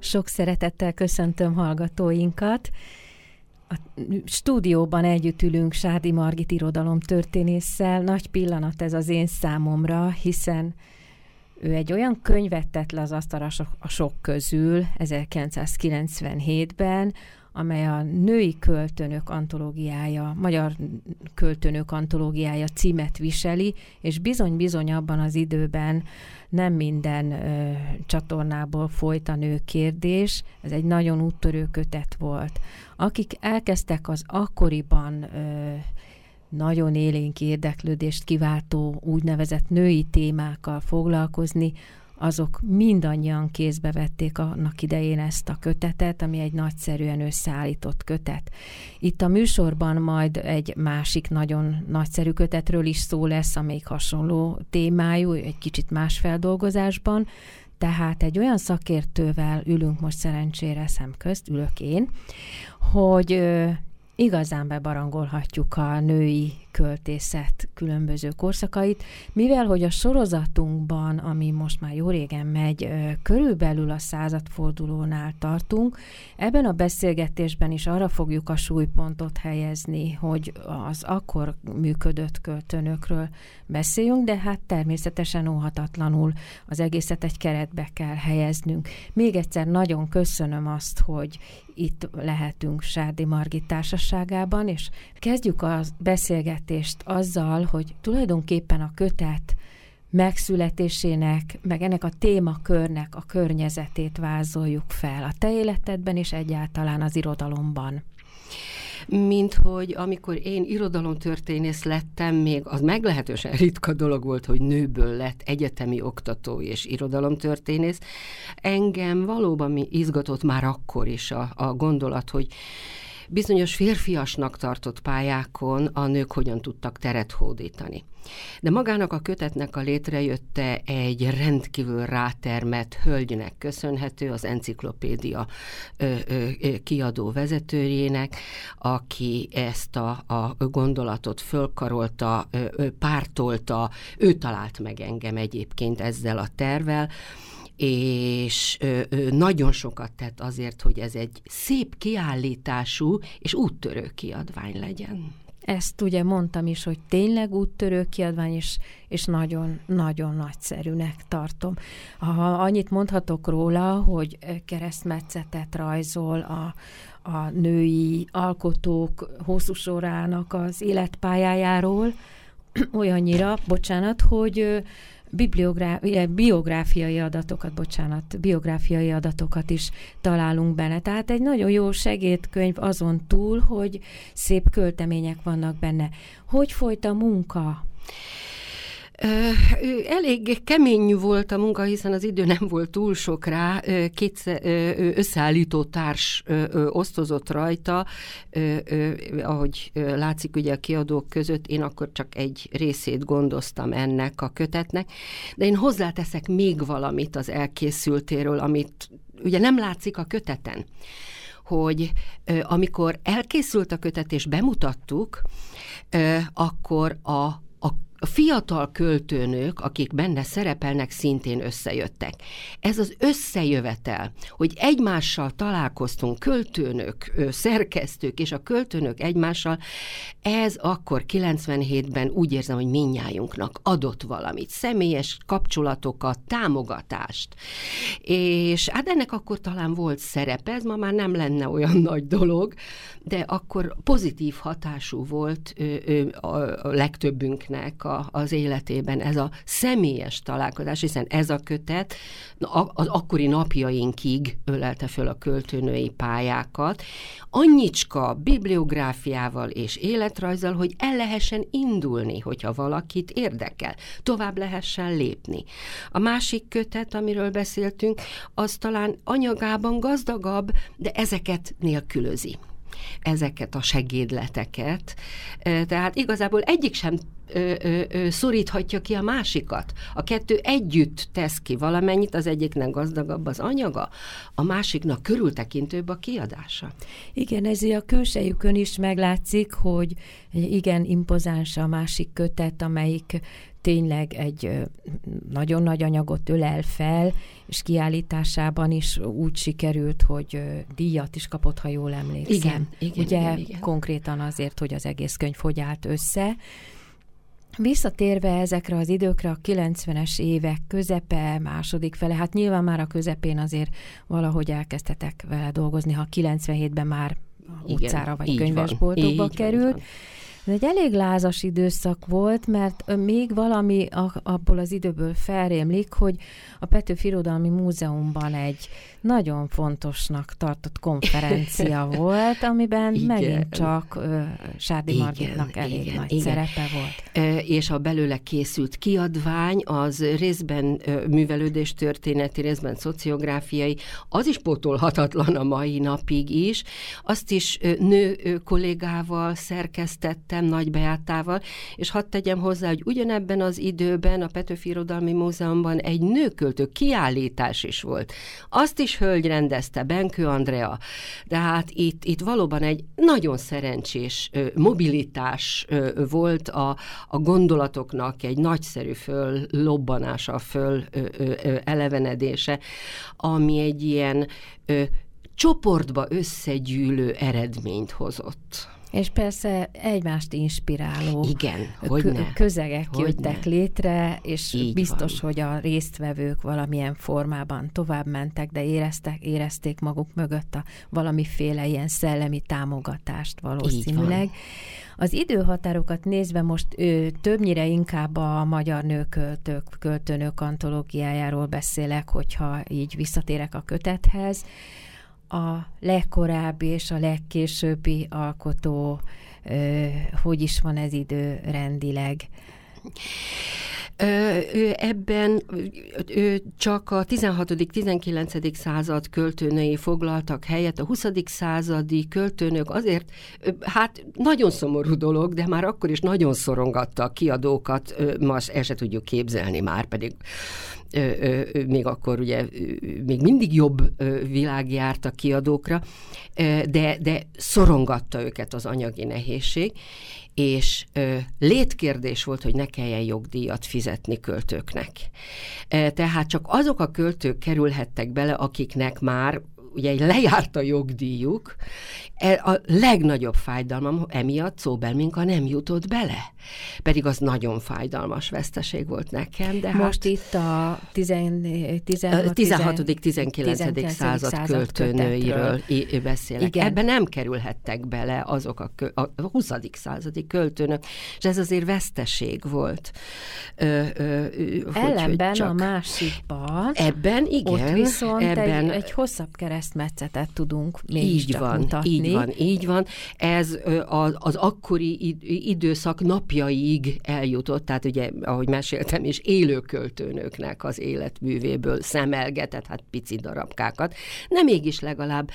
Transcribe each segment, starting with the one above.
Sok szeretettel köszöntöm hallgatóinkat. A stúdióban együtt ülünk Sádi Margit irodalom történésszel. Nagy pillanat ez az én számomra, hiszen ő egy olyan könyvet tett le az asztalra a sok közül 1997-ben, amely a női költőnök antológiája, magyar költőnök antológiája címet viseli, és bizony-bizony abban az időben nem minden ö, csatornából folyt a nő kérdés, ez egy nagyon úttörő kötet volt. Akik elkezdtek az akkoriban ö, nagyon élénk érdeklődést kiváltó úgynevezett női témákkal foglalkozni, azok mindannyian kézbe vették annak idején ezt a kötetet, ami egy nagyszerűen összeállított kötet. Itt a műsorban majd egy másik nagyon nagyszerű kötetről is szó lesz, amelyik hasonló témájú, egy kicsit más feldolgozásban, tehát egy olyan szakértővel ülünk most szerencsére szemközt, ülök én, hogy igazán bebarangolhatjuk a női költészet különböző korszakait, mivel hogy a sorozatunkban, ami most már jó régen megy, körülbelül a századfordulónál tartunk, ebben a beszélgetésben is arra fogjuk a súlypontot helyezni, hogy az akkor működött költőnökről beszéljünk, de hát természetesen óhatatlanul az egészet egy keretbe kell helyeznünk. Még egyszer nagyon köszönöm azt, hogy itt lehetünk Sárdi Margit társaságában, és kezdjük a beszélgetést azzal, hogy tulajdonképpen a kötet megszületésének, meg ennek a témakörnek a környezetét vázoljuk fel a te életedben és egyáltalán az irodalomban mint hogy amikor én irodalomtörténész lettem, még az meglehetősen ritka dolog volt, hogy nőből lett egyetemi oktató és irodalomtörténész. Engem valóban mi izgatott már akkor is a, a gondolat, hogy bizonyos férfiasnak tartott pályákon a nők hogyan tudtak teret hódítani. De magának a kötetnek a létrejötte egy rendkívül rátermett hölgynek köszönhető, az enciklopédia ö, ö, kiadó vezetőjének, aki ezt a, a gondolatot fölkarolta, ö, pártolta, ő talált meg engem egyébként ezzel a tervel, és ö, ö, nagyon sokat tett azért, hogy ez egy szép kiállítású és úttörő kiadvány legyen. Ezt ugye mondtam is, hogy tényleg úttörő kiadvány, és, és nagyon-nagyon nagyszerűnek tartom. Ha annyit mondhatok róla, hogy keresztmetszetet rajzol a, a női alkotók hosszú sorának az életpályájáról, olyannyira, bocsánat, hogy biográfiai adatokat, bocsánat, biográfiai adatokat is találunk benne. Tehát egy nagyon jó segédkönyv azon túl, hogy szép költemények vannak benne. Hogy folyt a munka? Elég kemény volt a munka, hiszen az idő nem volt túl sok rá. Kétszer összeállító társ osztozott rajta, ahogy látszik ugye a kiadók között, én akkor csak egy részét gondoztam ennek a kötetnek, de én hozzáteszek még valamit az elkészültéről, amit ugye nem látszik a köteten hogy amikor elkészült a kötet és bemutattuk, akkor a a fiatal költőnők, akik benne szerepelnek, szintén összejöttek. Ez az összejövetel, hogy egymással találkoztunk, költőnök, szerkesztők és a költőnök egymással, ez akkor 97-ben úgy érzem, hogy minnyájunknak adott valamit, személyes kapcsolatokat, támogatást. És hát ennek akkor talán volt szerepe, ez ma már nem lenne olyan nagy dolog, de akkor pozitív hatású volt a legtöbbünknek a, az életében, ez a személyes találkozás, hiszen ez a kötet az akkori napjainkig ölelte föl a költőnői pályákat, annyicska bibliográfiával és életrajzzal, hogy el lehessen indulni, hogyha valakit érdekel, tovább lehessen lépni. A másik kötet, amiről beszéltünk, az talán anyagában gazdagabb, de ezeket nélkülözi ezeket a segédleteket. Tehát igazából egyik sem ö, ö, ö, szoríthatja ki a másikat. A kettő együtt tesz ki valamennyit, az egyiknek gazdagabb az anyaga, a másiknak körültekintőbb a kiadása. Igen, ez a külsejükön is meglátszik, hogy igen, impozáns a másik kötet, amelyik tényleg egy nagyon nagy anyagot ölel fel, és kiállításában is úgy sikerült, hogy díjat is kapott, ha jól emlékszem. Igen, igen, Ugye igen, igen. konkrétan azért, hogy az egész könyv hogy állt össze. Visszatérve ezekre az időkre, a 90-es évek közepe, második fele, hát nyilván már a közepén azért valahogy elkezdtetek vele dolgozni, ha 97-ben már Igen, utcára vagy könyvesboltokba került. van. Ez egy elég lázas időszak volt, mert még valami abból az időből felrémlik, hogy a Petőfi Irodalmi Múzeumban egy nagyon fontosnak tartott konferencia volt, amiben Igen. megint csak ö, Sárdi Igen, Margitnak elég igen, nagy igen. szerepe volt. E, és a belőle készült kiadvány az részben ö, művelődés történeti, részben szociográfiai, az is pótolhatatlan a mai napig is. Azt is nő kollégával szerkesztettem, Nagy Beátával, és hadd tegyem hozzá, hogy ugyanebben az időben a Petőfi Irodalmi Múzeumban egy nőköltő kiállítás is volt. Azt is hölgy rendezte, Benkő Andrea. De hát itt, itt valóban egy nagyon szerencsés mobilitás volt a, a gondolatoknak egy nagyszerű föl lobbanása, föl ö, ö, elevenedése, ami egy ilyen ö, csoportba összegyűlő eredményt hozott. És persze egymást inspiráló Igen, hogyne. közegek Hogyne. jöttek létre, és Így biztos, van. hogy a résztvevők valamilyen formában tovább mentek, de éreztek, érezték maguk mögött a valamiféle ilyen szellemi támogatást valószínűleg. Az időhatárokat nézve most ő, többnyire inkább a magyar nőköltők, költőnők antológiájáról beszélek, hogyha így visszatérek a kötethez. A legkorábbi és a legkésőbbi alkotó, hogy is van ez időrendileg? Ö, ö, Ebben ö, csak a 16.-19. század költőnői foglaltak helyet, a 20. századi költőnők azért, hát nagyon szomorú dolog, de már akkor is nagyon szorongatta a kiadókat, ma el se tudjuk képzelni már, pedig még akkor ugye még mindig jobb világ járt a kiadókra, de, de szorongatta őket az anyagi nehézség, és ö, létkérdés volt, hogy ne kelljen jogdíjat fizetni költőknek. E, tehát csak azok a költők kerülhettek bele, akiknek már ugye lejárt a jogdíjuk, a legnagyobb fájdalmam emiatt Szóbelminka nem jutott bele. Pedig az nagyon fájdalmas veszteség volt nekem, de Most hát... itt a 16. 16.-19. század költőnőiről i- beszélek. Igen. Ebben nem kerülhettek bele azok a, kö- a 20. századi költőnök, és ez azért veszteség volt. Ö, ö, hogy- Ellenben hogy a másikban, Ebben igen. ott viszont ebben, egy, egy hosszabb keresztmetszetet tudunk mégis így csak van, mutatni. így van, így van. Ez az, akkori id- időszak napjaiig eljutott, tehát ugye, ahogy meséltem is, élő költőnöknek az életművéből szemelgetett, hát pici darabkákat, de mégis legalább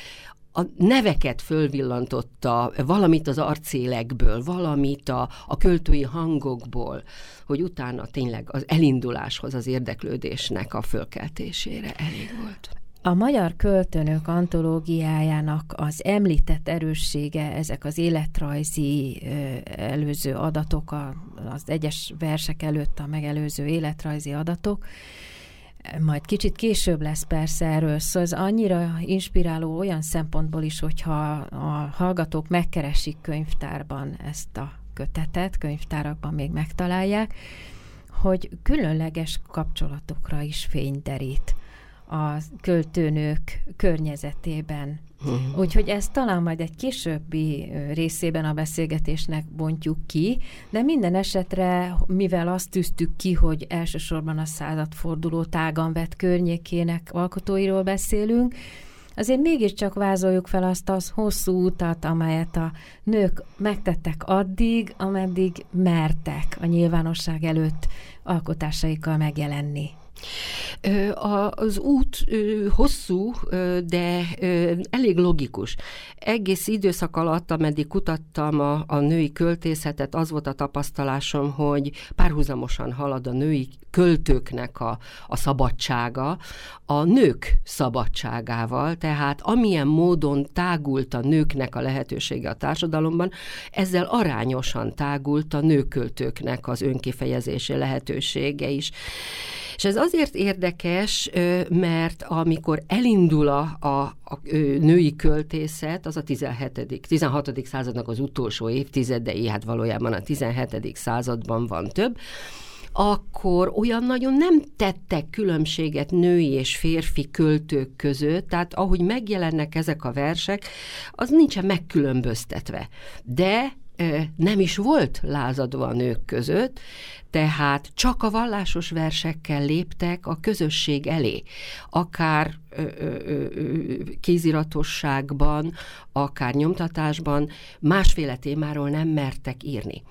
a neveket fölvillantotta, valamit az arcélekből, valamit a, a költői hangokból, hogy utána tényleg az elinduláshoz, az érdeklődésnek a fölkeltésére elég volt. A Magyar Költőnök antológiájának az említett erőssége, ezek az életrajzi előző adatok, az egyes versek előtt a megelőző életrajzi adatok, majd kicsit később lesz persze erről szó, ez annyira inspiráló olyan szempontból is, hogyha a hallgatók megkeresik könyvtárban ezt a kötetet, könyvtárakban még megtalálják, hogy különleges kapcsolatokra is fény derít a költőnők környezetében. Uh-huh. Úgyhogy ezt talán majd egy későbbi részében a beszélgetésnek bontjuk ki, de minden esetre, mivel azt tűztük ki, hogy elsősorban a századforduló tágan vett környékének alkotóiról beszélünk, azért mégiscsak vázoljuk fel azt az hosszú utat, amelyet a nők megtettek addig, ameddig mertek a nyilvánosság előtt alkotásaikkal megjelenni. Az út hosszú, de elég logikus. Egész időszak alatt, ameddig kutattam a, a női költészetet, az volt a tapasztalásom, hogy párhuzamosan halad a női költőknek a, a szabadsága a nők szabadságával, tehát amilyen módon tágult a nőknek a lehetősége a társadalomban, ezzel arányosan tágult a nőköltőknek az önkifejezési lehetősége is. És ez azért érdekes, mert amikor elindul a, a, a női költészet, az a 17. 16. századnak az utolsó évtizedei, hát valójában a 17. században van több, akkor olyan nagyon nem tettek különbséget női és férfi költők között, tehát ahogy megjelennek ezek a versek, az nincsen megkülönböztetve. De nem is volt lázadva a nők között, tehát csak a vallásos versekkel léptek a közösség elé, akár kéziratosságban, akár nyomtatásban másféle témáról nem mertek írni.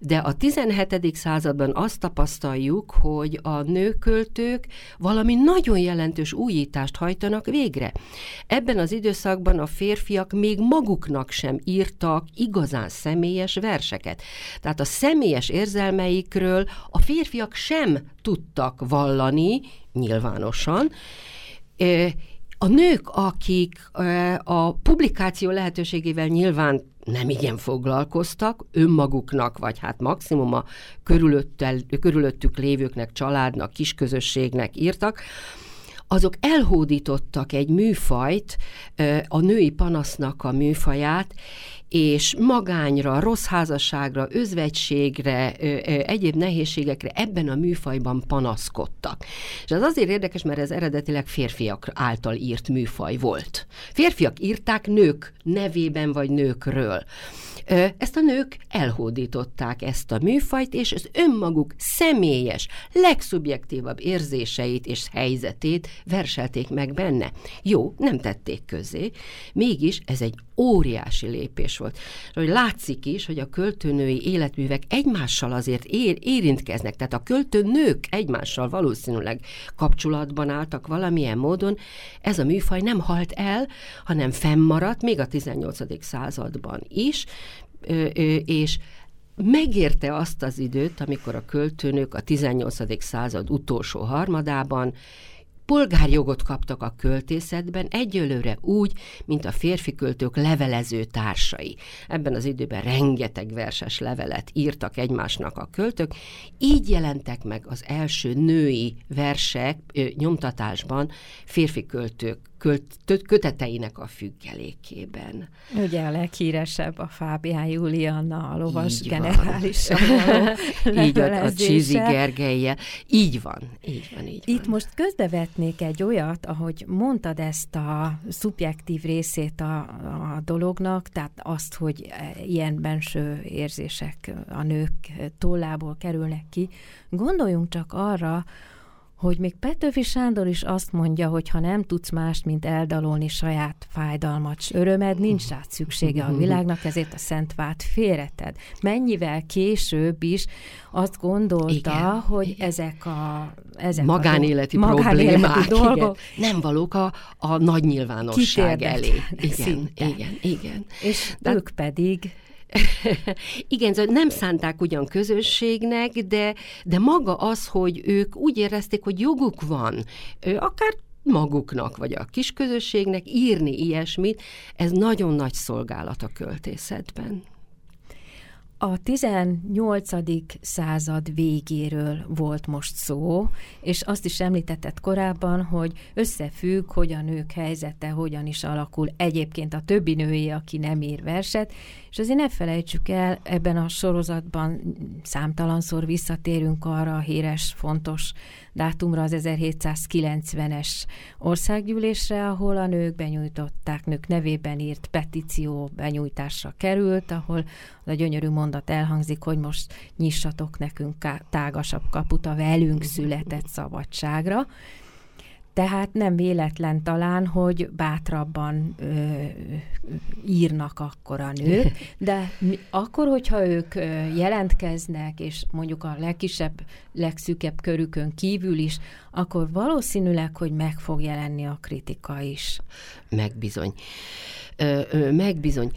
De a 17. században azt tapasztaljuk, hogy a nőköltők valami nagyon jelentős újítást hajtanak végre. Ebben az időszakban a férfiak még maguknak sem írtak igazán személyes verseket. Tehát a személyes érzelmeikről a férfiak sem tudtak vallani nyilvánosan, a nők, akik a publikáció lehetőségével nyilván nem igen foglalkoztak, önmaguknak, vagy hát maximum a körülöttük lévőknek, családnak, kisközösségnek írtak, azok elhódítottak egy műfajt, a női panasznak a műfaját, és magányra, rossz házasságra, özvegységre, egyéb nehézségekre ebben a műfajban panaszkodtak. És ez azért érdekes, mert ez eredetileg férfiak által írt műfaj volt. Férfiak írták nők nevében vagy nőkről. Ezt a nők elhódították ezt a műfajt, és az önmaguk személyes, legszubjektívabb érzéseit és helyzetét verselték meg benne. Jó, nem tették közé, mégis ez egy óriási lépés volt. Hogy látszik is, hogy a költőnői életművek egymással azért ér, érintkeznek, tehát a költőnők egymással valószínűleg kapcsolatban álltak valamilyen módon. Ez a műfaj nem halt el, hanem fennmaradt még a 18. században is, és megérte azt az időt, amikor a költőnők a 18. század utolsó harmadában polgárjogot kaptak a költészetben egyelőre úgy, mint a férfi költők levelező társai. Ebben az időben rengeteg verses levelet írtak egymásnak a költők, így jelentek meg az első női versek nyomtatásban férfi költők költ, köteteinek a függelékében. Ugye a leghíresebb a Fábián Julianna, a lovas így generális. így a, a Csizi Gergelye. Így van, így van, így Itt van. most közbevetnék egy olyat, ahogy mondtad ezt a szubjektív részét a, a dolognak, tehát azt, hogy ilyen benső érzések a nők tollából kerülnek ki. Gondoljunk csak arra, hogy még Petőfi Sándor is azt mondja, hogy ha nem tudsz mást, mint eldalolni saját fájdalmat, s örömed, nincs rá szüksége a világnak, ezért a Szent Vát félreted. Mennyivel később is azt gondolta, igen, hogy igen. ezek a ezek magánéleti a do- problémák dolgok igen, nem valók a, a nagy nyilvánosság elé. Igen, igen, igen. És De, ők pedig Igen, nem szánták ugyan közösségnek, de, de maga az, hogy ők úgy érezték, hogy joguk van, akár maguknak, vagy a kisközösségnek írni ilyesmit, ez nagyon nagy szolgálat a költészetben. A 18. század végéről volt most szó, és azt is említetted korábban, hogy összefügg, hogy a nők helyzete hogyan is alakul egyébként a többi női, aki nem ír verset, és azért ne felejtsük el, ebben a sorozatban számtalanszor visszatérünk arra a híres, fontos dátumra, az 1790-es országgyűlésre, ahol a nők benyújtották, nők nevében írt petíció benyújtásra került, ahol a gyönyörű mondat elhangzik, hogy most nyissatok nekünk tágasabb kaput a velünk született szabadságra. Tehát nem véletlen talán, hogy bátrabban ö, írnak akkor a nők, de mi, akkor, hogyha ők jelentkeznek, és mondjuk a legkisebb, legszűkebb körükön kívül is, akkor valószínűleg, hogy meg fog jelenni a kritika is. Megbizony. Ö, ö, megbizony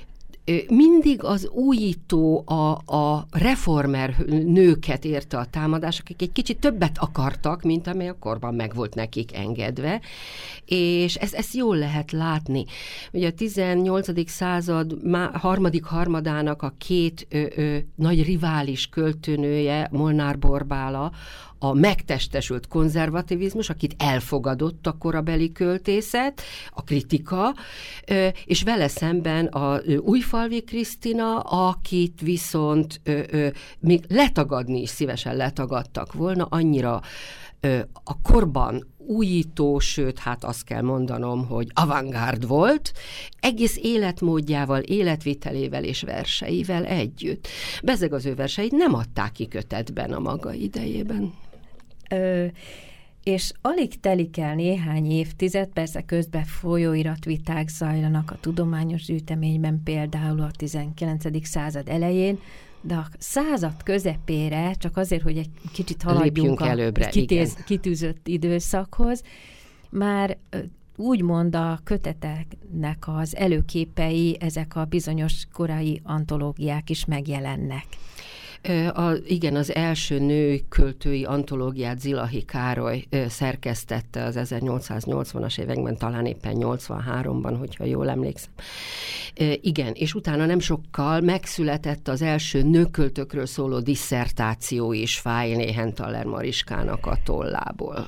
mindig az újító, a, a reformer nőket érte a támadás, akik egy kicsit többet akartak, mint amely a korban meg volt nekik engedve, és ezt, ezt jól lehet látni. Ugye a 18. század harmadik harmadának a két ö, ö, nagy rivális költőnője, Molnár Borbála, a megtestesült konzervativizmus, akit elfogadott a korabeli költészet, a kritika, és vele szemben a újfalvi Krisztina, akit viszont még letagadni is szívesen letagadtak volna, annyira a korban újító, sőt, hát azt kell mondanom, hogy avantgárd volt, egész életmódjával, életvitelével és verseivel együtt. Bezeg az ő verseit nem adták ki kötetben a maga idejében. Ö, és alig telik el néhány évtized, persze közben folyóiratviták zajlanak a tudományos gyűjteményben, például a 19. század elején, de a század közepére, csak azért, hogy egy kicsit haladjunk a előbbre, kitéz, kitűzött időszakhoz, már úgymond a köteteknek az előképei, ezek a bizonyos korai antológiák is megjelennek. A, igen, az első nő költői antológiát Zilahi Károly szerkesztette az 1880-as években, talán éppen 83-ban, hogyha jól emlékszem. Igen, és utána nem sokkal megszületett az első nőköltökről szóló disszertáció is Fáj Néhentaler Mariskának a tollából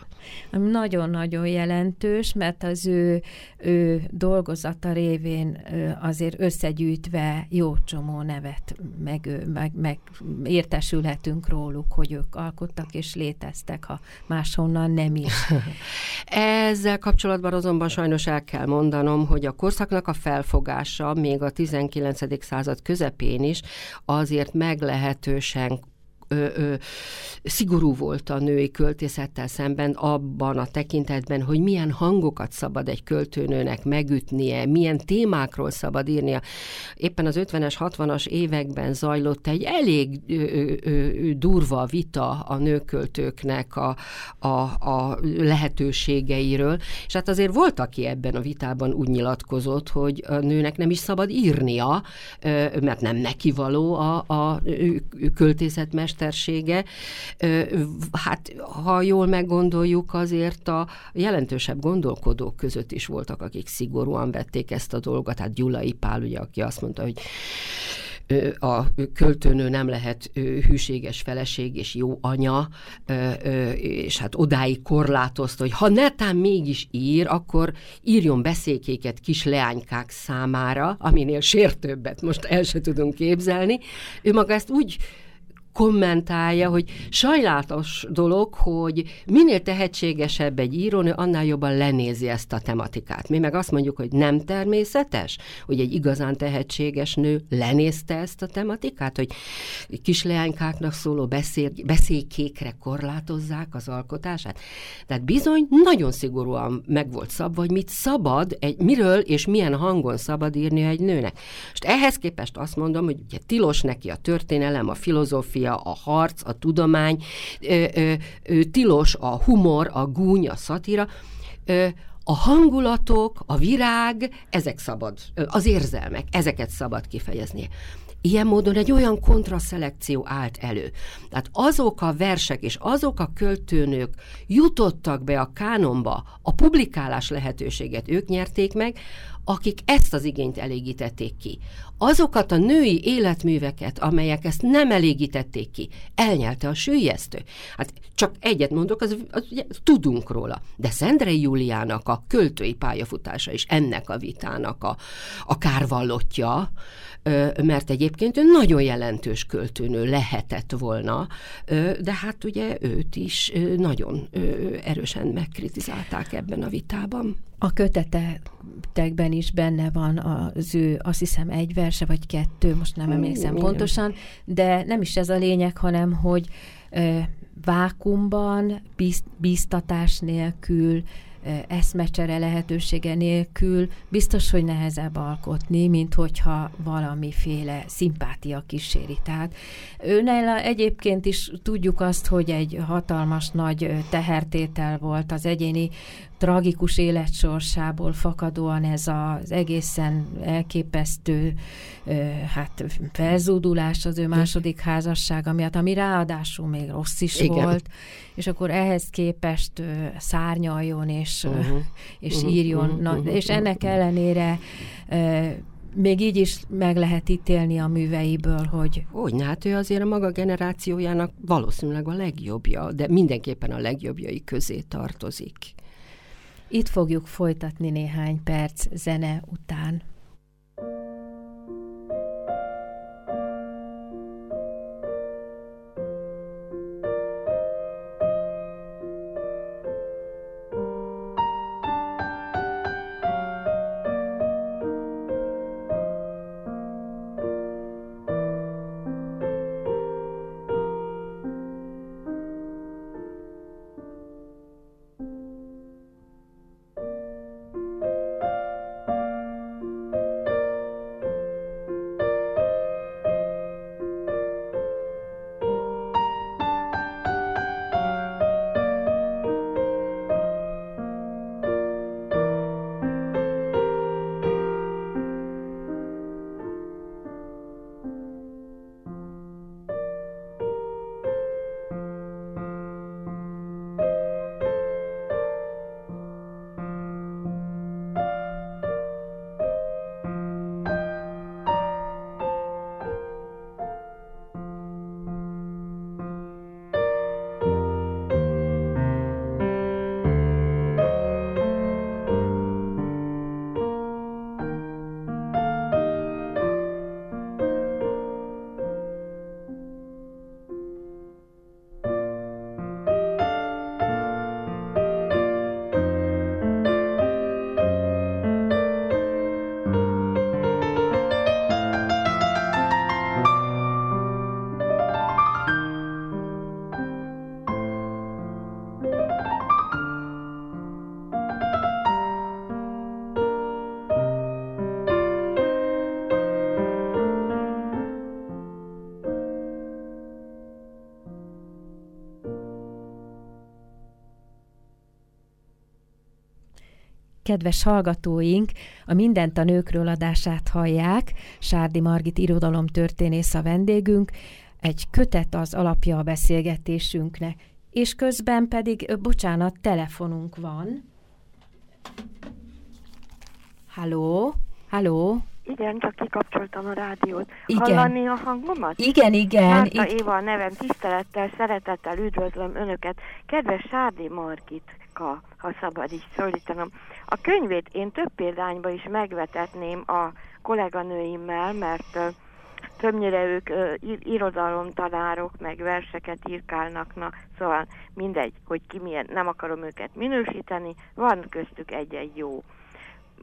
nagyon-nagyon jelentős, mert az ő, ő dolgozata révén azért összegyűjtve jó csomó nevet meg, meg, meg értesülhetünk róluk, hogy ők alkottak és léteztek, ha máshonnan nem is. Ezzel kapcsolatban azonban sajnos el kell mondanom, hogy a korszaknak a felfogása még a 19. század közepén is azért meglehetősen ö, ö, szigorú volt a női költészettel szemben abban a tekintetben, hogy milyen hangokat szabad egy költőnőnek megütnie, milyen témákról szabad írnia. Éppen az 50-es, 60-as években zajlott egy elég ö, ö, ö, durva vita a nőköltőknek a, a, a lehetőségeiről, és hát azért volt, aki ebben a vitában úgy nyilatkozott, hogy a nőnek nem is szabad írnia, mert nem neki való a, a költészetmester mestersége. Hát, ha jól meggondoljuk, azért a jelentősebb gondolkodók között is voltak, akik szigorúan vették ezt a dolgot. Hát Gyulai Pál, ugye, aki azt mondta, hogy a költőnő nem lehet hűséges feleség és jó anya, és hát odáig korlátozta, hogy ha netán mégis ír, akkor írjon beszékéket kis leánykák számára, aminél sértőbbet most el se tudunk képzelni. Ő maga ezt úgy kommentálja, hogy sajnálatos dolog, hogy minél tehetségesebb egy írónő, annál jobban lenézi ezt a tematikát. Mi meg azt mondjuk, hogy nem természetes, hogy egy igazán tehetséges nő lenézte ezt a tematikát, hogy kisleánykáknak szóló beszél, beszélykékre korlátozzák az alkotását. Tehát bizony nagyon szigorúan meg volt szabva, hogy mit szabad, egy, miről és milyen hangon szabad írni egy nőnek. És ehhez képest azt mondom, hogy ugye tilos neki a történelem, a filozófia, filozófia, a harc, a tudomány, ö, ö, ö, tilos a humor, a gúny, a szatíra, ö, a hangulatok, a virág, ezek szabad, az érzelmek, ezeket szabad kifejezni. Ilyen módon egy olyan kontraszelekció állt elő. Tehát azok a versek és azok a költőnők jutottak be a kánonba, a publikálás lehetőséget ők nyerték meg, akik ezt az igényt elégítették ki. Azokat a női életműveket, amelyek ezt nem elégítették ki, elnyelte a sűjesztő. Hát csak egyet mondok, az, az ugye, tudunk róla. De Szendrei Júliának a költői pályafutása is ennek a vitának a, a kárvallottja, mert egyébként ő nagyon jelentős költőnő lehetett volna, de hát ugye őt is nagyon erősen megkritizálták ebben a vitában. A kötetekben is benne van az ő, azt hiszem, egy verse vagy kettő, most nem emlékszem pontosan, de nem is ez a lényeg, hanem hogy vákumban, bíztatás nélkül, eszmecsere lehetősége nélkül biztos, hogy nehezebb alkotni, mint hogyha valamiféle szimpátia kíséri. Tehát őnel egyébként is tudjuk azt, hogy egy hatalmas nagy tehertétel volt az egyéni tragikus életsorsából fakadóan ez az egészen elképesztő hát felzúdulás az ő második házassága miatt, ami ráadásul még rossz is Igen. volt, és akkor ehhez képest szárnyaljon és, uh-huh. és uh-huh. írjon. Uh-huh. Na, és ennek ellenére még így is meg lehet ítélni a műveiből, hogy... Hogy, hát ő azért a maga generációjának valószínűleg a legjobbja, de mindenképpen a legjobbjai közé tartozik. Itt fogjuk folytatni néhány perc zene után. Kedves hallgatóink a Mindent a nőkről adását hallják. Sárdi Margit irodalomtörténész a vendégünk. Egy kötet az alapja a beszélgetésünknek. És közben pedig, bocsánat, telefonunk van. Halló? Halló? Igen, csak kikapcsoltam a rádiót. Igen. Hallani a hangomat? Igen, igen. Márta Éva a nevem, tisztelettel, szeretettel üdvözlöm Önöket. Kedves Sárdi Margitka, ha szabad is szólítanom. A könyvét én több példányba is megvetetném a kolléganőimmel, mert többnyire ők irodalomtanárok, meg verseket írkálnak, na, szóval mindegy, hogy ki milyen, nem akarom őket minősíteni, van köztük egy-egy jó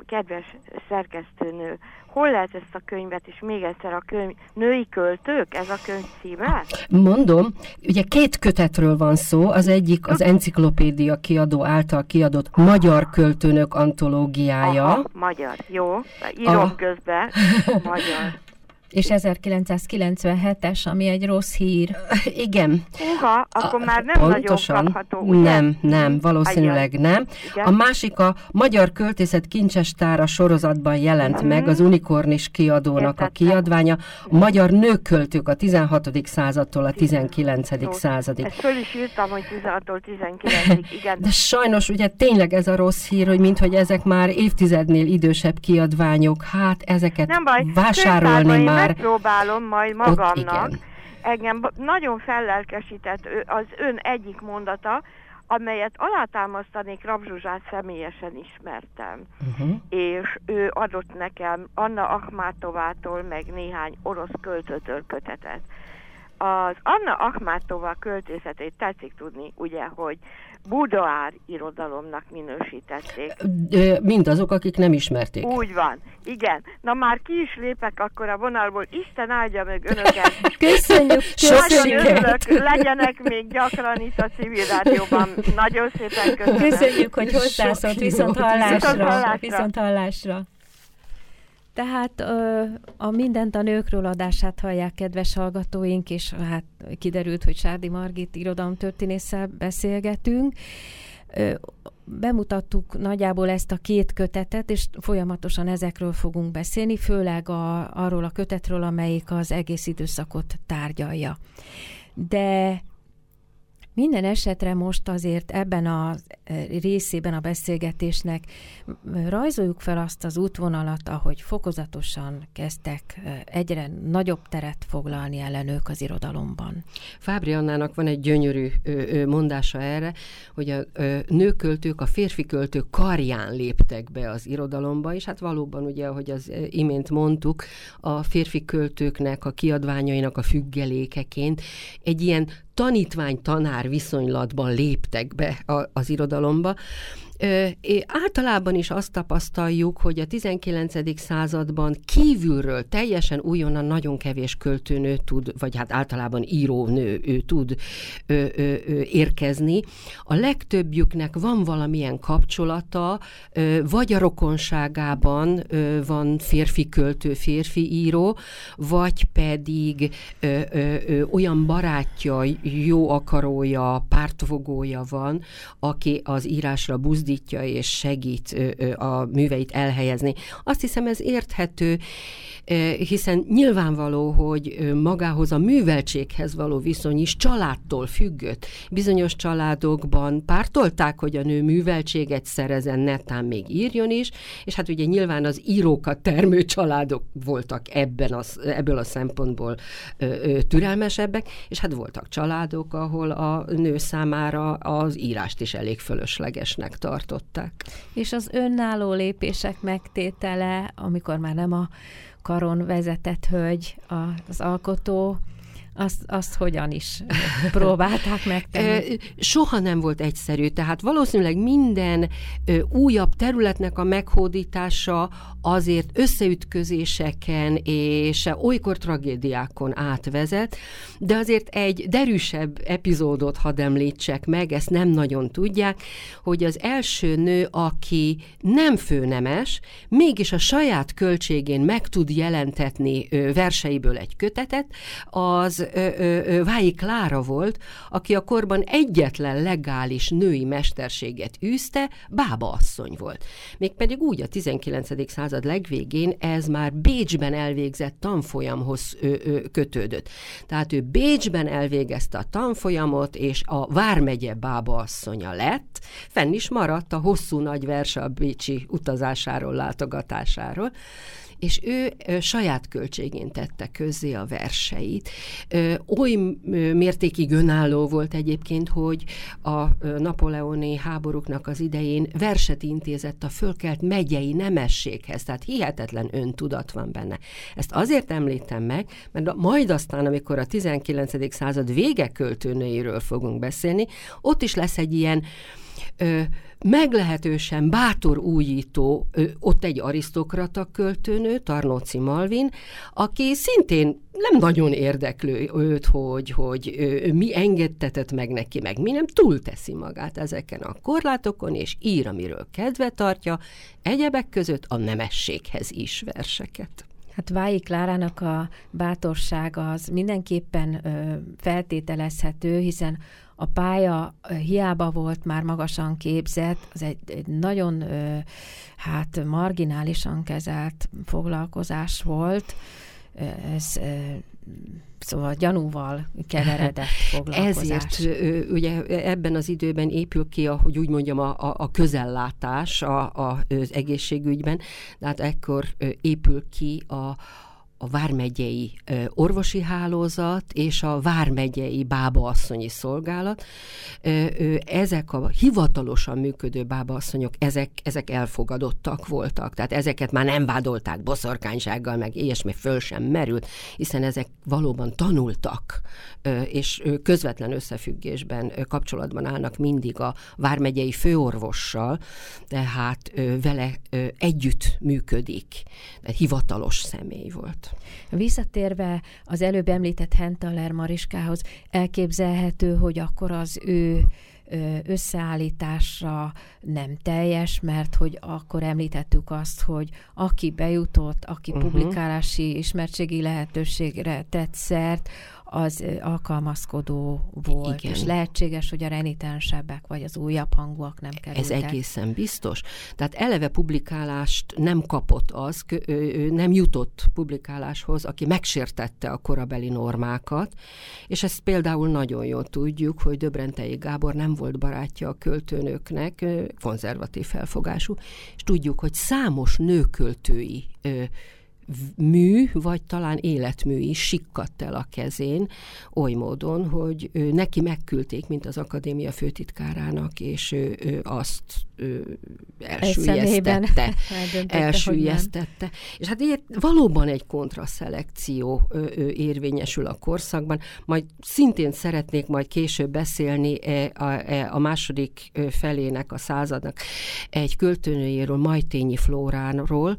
kedves szerkesztőnő, hol lehet ezt a könyvet, és még egyszer a könyv, női költők, ez a könyv címe? Mondom, ugye két kötetről van szó, az egyik az enciklopédia kiadó által kiadott Magyar Költőnök antológiája. Aha, magyar, jó, írom a... közben, magyar. És 1997-es, ami egy rossz hír. Igen. Uha, akkor a, már nem pontosan, nagyon kapható, ugye? Nem, nem, valószínűleg Ajaj. nem. Igen. A másik a Magyar Költészet Kincsestára sorozatban jelent mm. meg az Unikornis kiadónak Értettem. a kiadványa. A magyar nőköltők a 16. századtól a 19. századig. Ezt föl is írtam, hogy 16-tól 19 igen. De sajnos ugye tényleg ez a rossz hír, hogy minthogy ezek már évtizednél idősebb kiadványok, hát ezeket nem baj. vásárolni már már... megpróbálom majd magamnak. Engem nagyon fellelkesített az ön egyik mondata, amelyet alátámasztanék Rabzsuzsát személyesen ismertem. Uh-huh. És ő adott nekem Anna Akhmátovától, meg néhány orosz költőtől kötetet. Az Anna Akhmátova költészetét tetszik tudni, ugye, hogy budoár irodalomnak minősítették. Mind azok, akik nem ismerték. Úgy van, igen. Na már ki is lépek akkor a vonalból, Isten áldja meg önöket. Köszönjük, Nagyon örülök, legyenek még gyakran itt a civil rádióban. Nagyon szépen köszönöm. Köszönjük, hogy hozzászólt, viszont hallásra. Viszont hallásra. Viszont hallásra. Tehát a Mindent a nőkről adását hallják kedves hallgatóink, és hát kiderült, hogy Sárdi Margit irodalomtörténésszel beszélgetünk. Bemutattuk nagyjából ezt a két kötetet, és folyamatosan ezekről fogunk beszélni, főleg a, arról a kötetről, amelyik az egész időszakot tárgyalja. De minden esetre most azért ebben a e, részében a beszélgetésnek rajzoljuk fel azt az útvonalat, ahogy fokozatosan kezdtek e, egyre nagyobb teret foglalni ellenők az irodalomban. Fábri Annának van egy gyönyörű mondása erre, hogy a nőköltők a férfi költők karján léptek be az irodalomba, és hát valóban ugye, ahogy az e, imént mondtuk, a férfi költőknek, a kiadványainak a függelékeként egy ilyen tanítvány-tanár viszonylatban léptek be az irodalomba, általában is azt tapasztaljuk, hogy a 19. században kívülről teljesen újonnan nagyon kevés költőnő tud, vagy hát általában írónő ő tud ö, ö, ö, érkezni. A legtöbbjüknek van valamilyen kapcsolata, vagy a rokonságában van férfi költő, férfi író, vagy pedig ö, ö, ö, olyan barátja, jó akarója, pártfogója van, aki az írásra buzdít mozdítja és segít a műveit elhelyezni. Azt hiszem ez érthető, hiszen nyilvánvaló, hogy magához a műveltséghez való viszony is családtól függött. Bizonyos családokban pártolták, hogy a nő műveltséget szerezen, netán még írjon is, és hát ugye nyilván az írókat termő családok voltak ebben az, ebből a szempontból türelmesebbek, és hát voltak családok, ahol a nő számára az írást is elég fölöslegesnek tartották. És az önálló lépések megtétele, amikor már nem a karon vezetett hölgy az alkotó, azt, azt hogyan is próbálták megtenni? Soha nem volt egyszerű, tehát valószínűleg minden újabb területnek a meghódítása azért összeütközéseken és olykor tragédiákon átvezet, de azért egy derűsebb epizódot hadd említsek meg, ezt nem nagyon tudják, hogy az első nő, aki nem főnemes, mégis a saját költségén meg tud jelentetni verseiből egy kötetet, az Vályi Klára volt, aki a korban egyetlen legális női mesterséget űzte, bába asszony volt. Mégpedig úgy a 19. század legvégén ez már Bécsben elvégzett tanfolyamhoz kötődött. Tehát ő Bécsben elvégezte a tanfolyamot, és a Vármegye bába asszonya lett, fenn is maradt a hosszú nagy verse a bécsi utazásáról, látogatásáról és ő saját költségén tette közzé a verseit. Oly mértékig önálló volt egyébként, hogy a napoleoni háborúknak az idején verset intézett a fölkelt megyei nemességhez, tehát hihetetlen öntudat van benne. Ezt azért említem meg, mert majd aztán, amikor a 19. század vége költőnőiről fogunk beszélni, ott is lesz egy ilyen ö, meglehetősen bátor újító, ö, ott egy arisztokrata költőnő, Tarnóci Malvin, aki szintén nem nagyon érdeklő őt, hogy, hogy ö, mi engedtetett meg neki, meg mi nem túlteszi magát ezeken a korlátokon, és ír, amiről kedve tartja, egyebek között a nemességhez is verseket. Hát Vályi Klárának a bátorsága az mindenképpen ö, feltételezhető, hiszen a pálya hiába volt már magasan képzett, az egy, egy nagyon hát marginálisan kezelt foglalkozás volt. Ez szóval gyanúval keveredett foglalkozás. Ezért ugye ebben az időben épül ki, a, hogy úgy mondjam, a, a közellátás a, a, az egészségügyben, de hát ekkor épül ki a, a Vármegyei orvosi hálózat és a Vármegyei bábaasszonyi szolgálat. Ezek a hivatalosan működő bábaasszonyok, ezek, ezek elfogadottak voltak, tehát ezeket már nem vádolták boszorkánysággal, meg ilyesmi föl sem merült, hiszen ezek valóban tanultak, és közvetlen összefüggésben kapcsolatban állnak mindig a Vármegyei főorvossal, tehát vele együtt működik, hivatalos személy volt. Visszatérve az előbb említett Hentaler Mariskához, elképzelhető, hogy akkor az ő összeállítása nem teljes, mert hogy akkor említettük azt, hogy aki bejutott, aki uh-huh. publikálási ismertségi lehetőségre tett szert, az alkalmazkodó volt, Igen. és lehetséges, hogy a renitensebbek vagy az újabb hangúak nem kerültek. Ez egészen biztos. Tehát eleve publikálást nem kapott az, nem jutott publikáláshoz, aki megsértette a korabeli normákat, és ezt például nagyon jól tudjuk, hogy Döbrentei Gábor nem volt barátja a költőnöknek, konzervatív felfogású, és tudjuk, hogy számos nőköltői mű, vagy talán életmű is sikkadt el a kezén, oly módon, hogy ő, neki megküldték, mint az akadémia főtitkárának, és ő, ő azt ő, elsüllyesztette. elsüllyesztette. És hát ilyet, valóban egy kontraszelekció ő, ő, érvényesül a korszakban. Majd szintén szeretnék majd később beszélni e, a, e, a második felének, a századnak egy költőnőjéről, Majtényi Flóránról,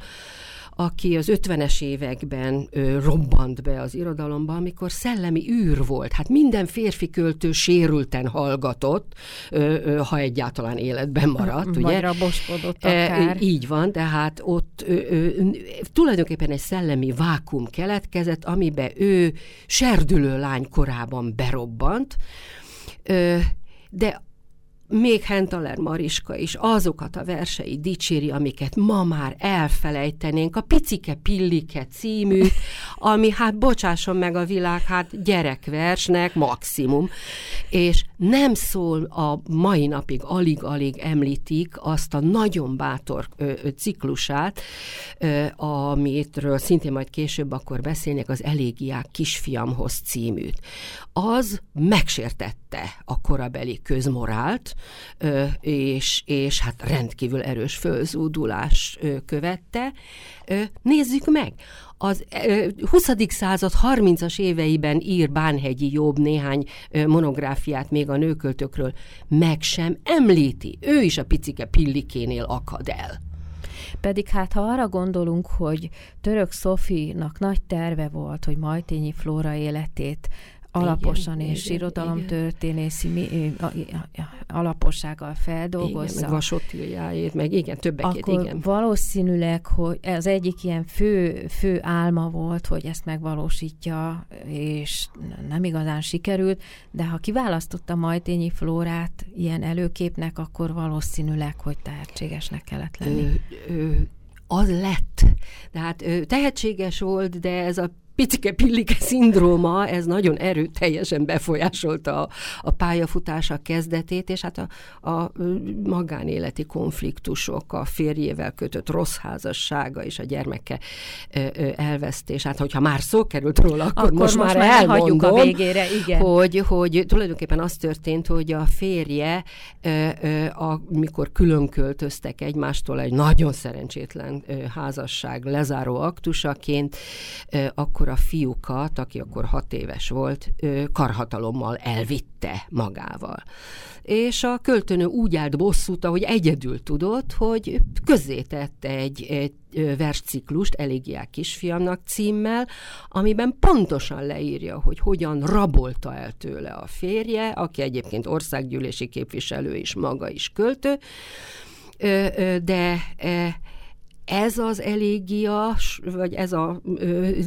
aki az 50-es években ö, robbant be az irodalomba, amikor szellemi űr volt. Hát minden férfi költő sérülten hallgatott, ö, ö, ha egyáltalán életben maradt. Vagy ugye? raboskodott e, akár. E, így van, tehát ott ö, ö, tulajdonképpen egy szellemi vákum keletkezett, amiben ő serdülő lány korában berobbant, ö, de még Hentaler Mariska is azokat a versei dicséri, amiket ma már elfelejtenénk, a Picike Pillike című, ami hát bocsásson meg a világ, hát gyerekversnek maximum, és nem szól a mai napig, alig-alig említik azt a nagyon bátor ö, ö, ciklusát, ö, amitről szintén majd később akkor beszélnek, az Elégiák kisfiamhoz címűt. Az megsértette a korabeli közmorált, és, és hát rendkívül erős fölzúdulás követte. Nézzük meg! Az 20. század 30-as éveiben ír Bánhegyi Jobb néhány monográfiát még a nőköltökről, meg sem említi. Ő is a picike pillikénél akad el. Pedig hát ha arra gondolunk, hogy Török Szofinak nagy terve volt, hogy Majtényi Flóra életét alaposan igen, és irodalomtörténészi mi, alapossággal feldolgozza. Igen, meg Vasottiljáért, meg igen, többeket, akkor igen. valószínűleg, hogy ez egyik ilyen fő, fő álma volt, hogy ezt megvalósítja, és nem igazán sikerült, de ha kiválasztotta Majtényi Flórát ilyen előképnek, akkor valószínűleg, hogy tehetségesnek kellett lenni. Ö, ö, az lett. Tehát ö, tehetséges volt, de ez a picike pillike szindróma, ez nagyon erőteljesen befolyásolta a, a pályafutása kezdetét, és hát a, a magánéleti konfliktusok, a férjével kötött rossz házassága és a gyermeke elvesztés. Hát, hogyha már szó került róla, akkor, akkor most, most már elmondom, a végére, igen. Hogy, hogy tulajdonképpen az történt, hogy a férje, amikor külön költöztek egymástól egy nagyon szerencsétlen házasság lezáró aktusaként, akkor a fiúkat, aki akkor hat éves volt, karhatalommal elvitte magával. És a költőnő úgy állt bosszút, ahogy egyedül tudott, hogy közzétette egy, egy versciklust Elégiák kisfiamnak címmel, amiben pontosan leírja, hogy hogyan rabolta el tőle a férje, aki egyébként országgyűlési képviselő és maga is költő, de ez az elégia, vagy ez a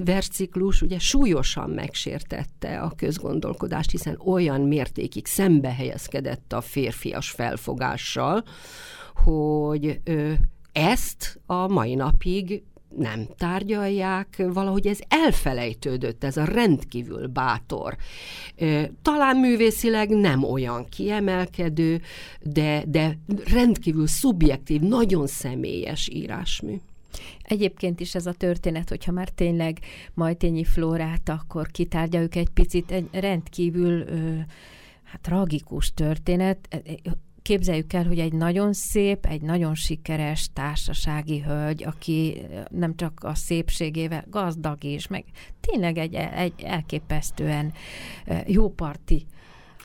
versciklus ugye súlyosan megsértette a közgondolkodást, hiszen olyan mértékig szembe helyezkedett a férfias felfogással, hogy ezt a mai napig nem tárgyalják, valahogy ez elfelejtődött, ez a rendkívül bátor. Talán művészileg nem olyan kiemelkedő, de, de rendkívül szubjektív, nagyon személyes írásmű. Egyébként is ez a történet, hogyha már tényleg Majtényi Flórát, akkor kitárgyaljuk egy picit, egy rendkívül ö, hát tragikus történet képzeljük el, hogy egy nagyon szép, egy nagyon sikeres társasági hölgy, aki nem csak a szépségével gazdag is, meg tényleg egy, egy elképesztően jó parti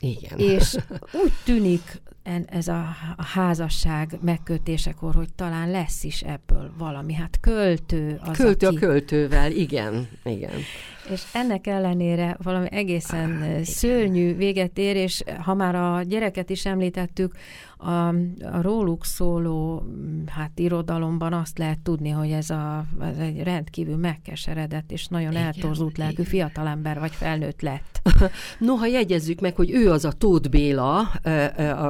igen. És úgy tűnik ez a, a házasság megkötésekor, hogy talán lesz is ebből valami. Hát költő az, Költő aki... a költővel, igen, igen. És ennek ellenére valami egészen ah, szörnyű véget ér, és ha már a gyereket is említettük, a, a róluk szóló hát irodalomban azt lehet tudni, hogy ez, a, ez egy rendkívül megkeseredett és nagyon igen, eltorzult lelkű igen. fiatalember vagy felnőtt lett. Noha jegyezzük meg, hogy ő az a Tóth Béla,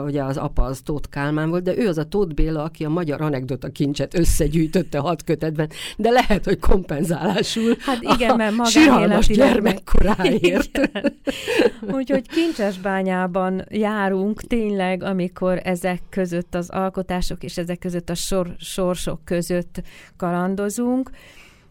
ugye az apa az Tóth Kálmán volt, de ő az a Tóth Béla, aki a magyar anekdota kincset összegyűjtötte hat kötetben, de lehet, hogy kompenzálásul hát igen, mert magánélet gyermekkoráért. Úgyhogy Kincsesbányában járunk tényleg, amikor ez ezek között az alkotások és ezek között a sor, sorsok között kalandozunk,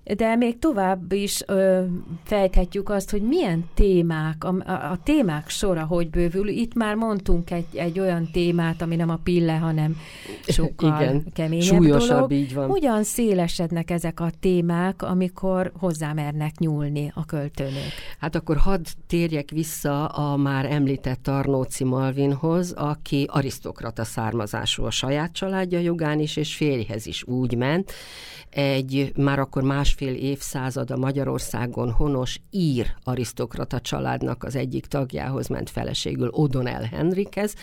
de még tovább is ö, fejthetjük azt, hogy milyen témák, a, a, a témák sora hogy bővül. Itt már mondtunk egy, egy olyan témát, ami nem a pille, hanem sokkal Igen, keményebb súlyosabb, dolog. így van. Hogyan szélesednek ezek a témák, amikor hozzámernek nyúlni a költőnök? Hát akkor hadd térjek vissza a már említett Arnóci Malvinhoz, aki arisztokrata származású a saját családja jogán is, és férjhez is úgy ment, egy már akkor másfél évszázada Magyarországon honos ír arisztokrata családnak az egyik tagjához ment feleségül O'Donnell Henrikez,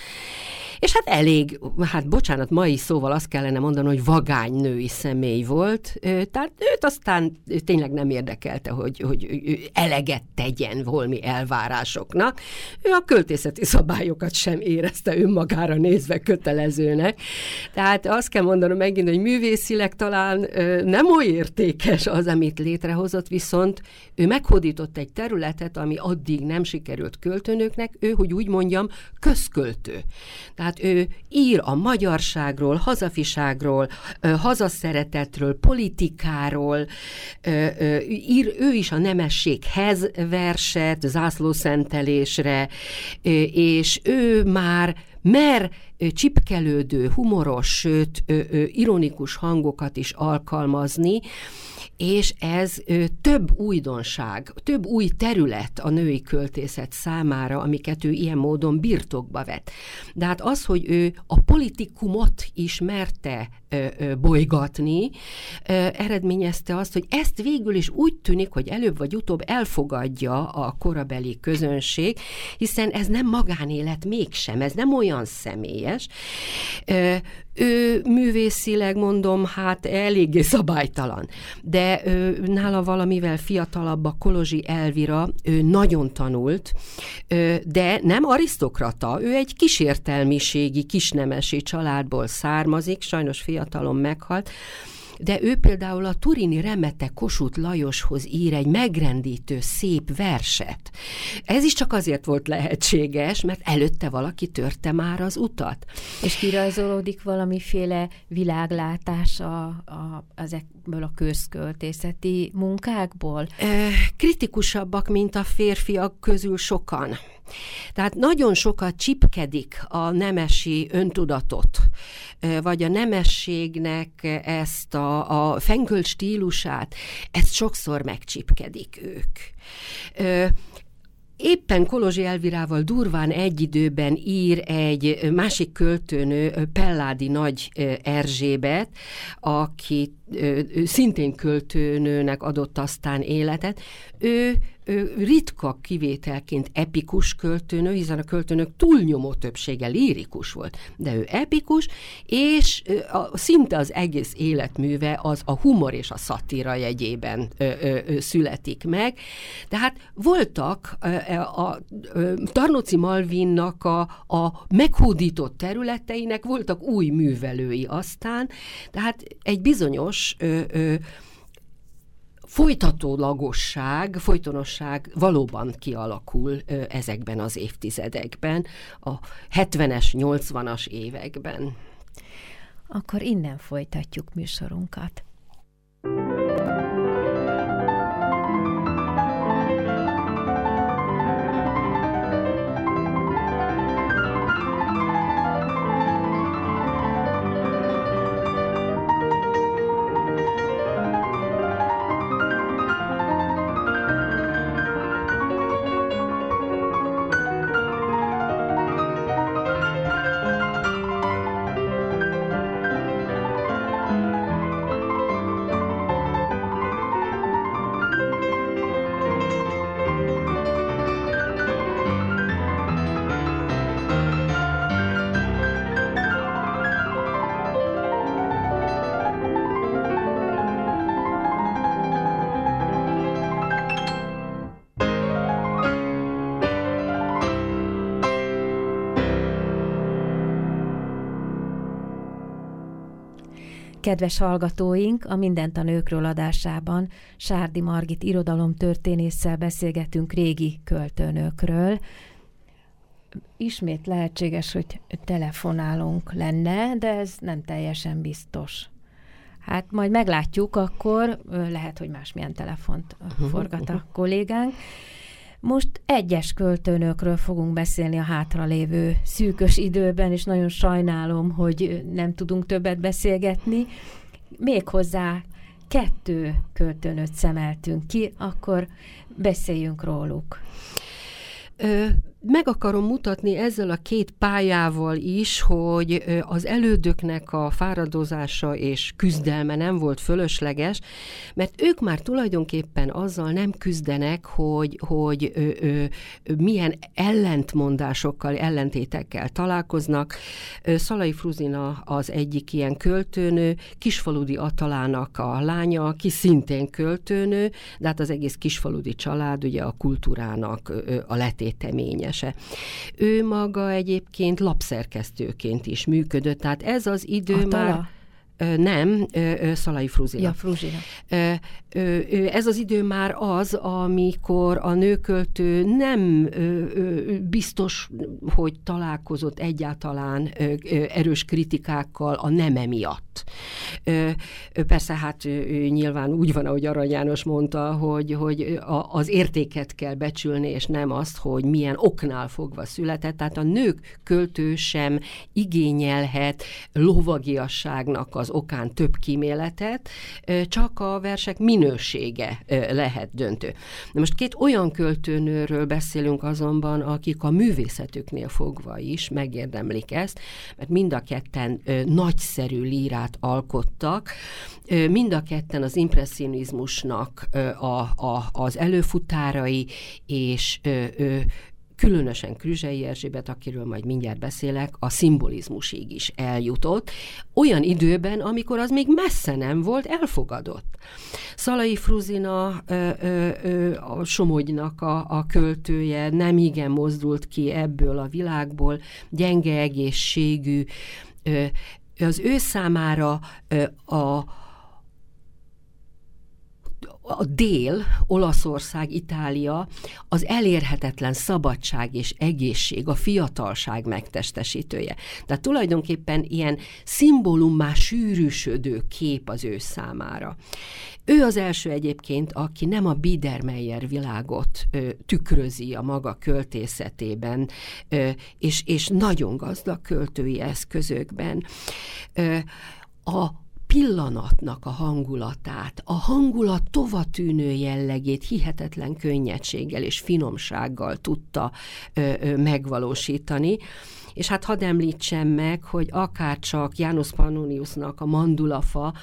és hát elég, hát bocsánat, mai szóval azt kellene mondani, hogy vagány női személy volt, tehát őt aztán tényleg nem érdekelte, hogy, hogy eleget tegyen volmi elvárásoknak. Ő a költészeti szabályokat sem érezte önmagára nézve kötelezőnek. Tehát azt kell mondanom megint, hogy művészileg talán nem oly értékes az, amit létrehozott, viszont ő meghódított egy területet, ami addig nem sikerült költőnöknek, ő, hogy úgy mondjam, közköltő. Tehát ő ír a magyarságról, hazafiságról, hazaszeretetről, politikáról, ír ő is a nemességhez verset, zászlószentelésre, és ő már mer csipkelődő, humoros, sőt, ironikus hangokat is alkalmazni, és ez több újdonság, több új terület a női költészet számára, amiket ő ilyen módon birtokba vett. De hát az, hogy ő a politikumot is merte bolygatni, eredményezte azt, hogy ezt végül is úgy tűnik, hogy előbb vagy utóbb elfogadja a korabeli közönség, hiszen ez nem magánélet mégsem, ez nem olyan személyes. Ö, ő művészileg mondom, hát eléggé szabálytalan. De ő, nála valamivel fiatalabb a Kolozsi Elvira, ő nagyon tanult, de nem arisztokrata, ő egy kísértelmiségi, kisnemesi családból származik, sajnos fiatalon meghalt, de ő például a Turini Remete Kossuth Lajoshoz ír egy megrendítő, szép verset. Ez is csak azért volt lehetséges, mert előtte valaki törte már az utat. És kirajzolódik valamiféle világlátás a, a, ezekből a közköltészeti munkákból? Kritikusabbak, mint a férfiak közül sokan. Tehát nagyon sokat csipkedik a nemesi öntudatot, vagy a nemességnek ezt a, a fenkölt stílusát, ezt sokszor megcsipkedik ők. Éppen Kolozsi Elvirával durván egy időben ír egy másik költőnő, Pelládi Nagy Erzsébet, aki szintén költőnőnek adott aztán életet. Ő ritka kivételként epikus költőnő, hiszen a költőnök túlnyomó többsége lirikus volt, de ő epikus, és a, szinte az egész életműve az a humor és a szatíra jegyében ö, ö, ö, születik meg. Tehát voltak a, a, a Tarnoci Malvinnak a, a meghódított területeinek voltak új művelői aztán, tehát egy bizonyos ö, ö, folytatólagosság, folytonosság valóban kialakul ezekben az évtizedekben, a 70-es, 80-as években. Akkor innen folytatjuk műsorunkat. Kedves hallgatóink, a Mindent a nőkről adásában Sárdi Margit irodalomtörténésszel beszélgetünk régi költőnőkről. Ismét lehetséges, hogy telefonálunk lenne, de ez nem teljesen biztos. Hát majd meglátjuk, akkor lehet, hogy másmilyen telefont forgat a kollégánk. Most egyes költőnökről fogunk beszélni a hátralévő szűkös időben, és nagyon sajnálom, hogy nem tudunk többet beszélgetni. Méghozzá kettő költőnöt szemeltünk ki, akkor beszéljünk róluk. Ö, meg akarom mutatni ezzel a két pályával is, hogy az elődöknek a fáradozása és küzdelme nem volt fölösleges, mert ők már tulajdonképpen azzal nem küzdenek, hogy, hogy ö, ö, milyen ellentmondásokkal, ellentétekkel találkoznak. Szalai Fruzina az egyik ilyen költőnő, Kisfaludi Atalának a lánya, aki szintén költőnő, de hát az egész kisfaludi család ugye a kultúrának a letéteményes szerződése. Ő maga egyébként lapszerkesztőként is működött, tehát ez az idő Atala? már nem, Szalai Fruzina. Ja, Fruzina. Ez az idő már az, amikor a nőköltő nem biztos, hogy találkozott egyáltalán erős kritikákkal a neme miatt. Persze hát nyilván úgy van, ahogy Arany János mondta, hogy, hogy az értéket kell becsülni, és nem azt, hogy milyen oknál fogva született. Tehát a nők költő sem igényelhet lovagiasságnak az okán több kíméletet, csak a versek minősége lehet döntő. Na most két olyan költőnőről beszélünk azonban, akik a művészetüknél fogva is megérdemlik ezt, mert mind a ketten nagyszerű lírát alkottak, mind a ketten az impressionizmusnak a, a, az előfutárai, és különösen Krüzsei Erzsébet, akiről majd mindjárt beszélek, a szimbolizmusig is eljutott, olyan időben, amikor az még messze nem volt elfogadott. Szalai Fruzina ö, ö, ö, a Somogynak a, a költője nem igen mozdult ki ebből a világból, gyenge egészségű, ö, az ő számára ö, a a dél, Olaszország, Itália az elérhetetlen szabadság és egészség, a fiatalság megtestesítője. Tehát tulajdonképpen ilyen szimbólummá sűrűsödő kép az ő számára. Ő az első egyébként, aki nem a Biedermeier világot ö, tükrözi a maga költészetében, ö, és, és nagyon gazdag költői eszközökben. Ö, a pillanatnak a hangulatát, a hangulat tovatűnő jellegét hihetetlen könnyedséggel és finomsággal tudta ö, ö, megvalósítani, És hát hadd említsem meg, hogy akárcsak János Pannoniusnak a mandulafa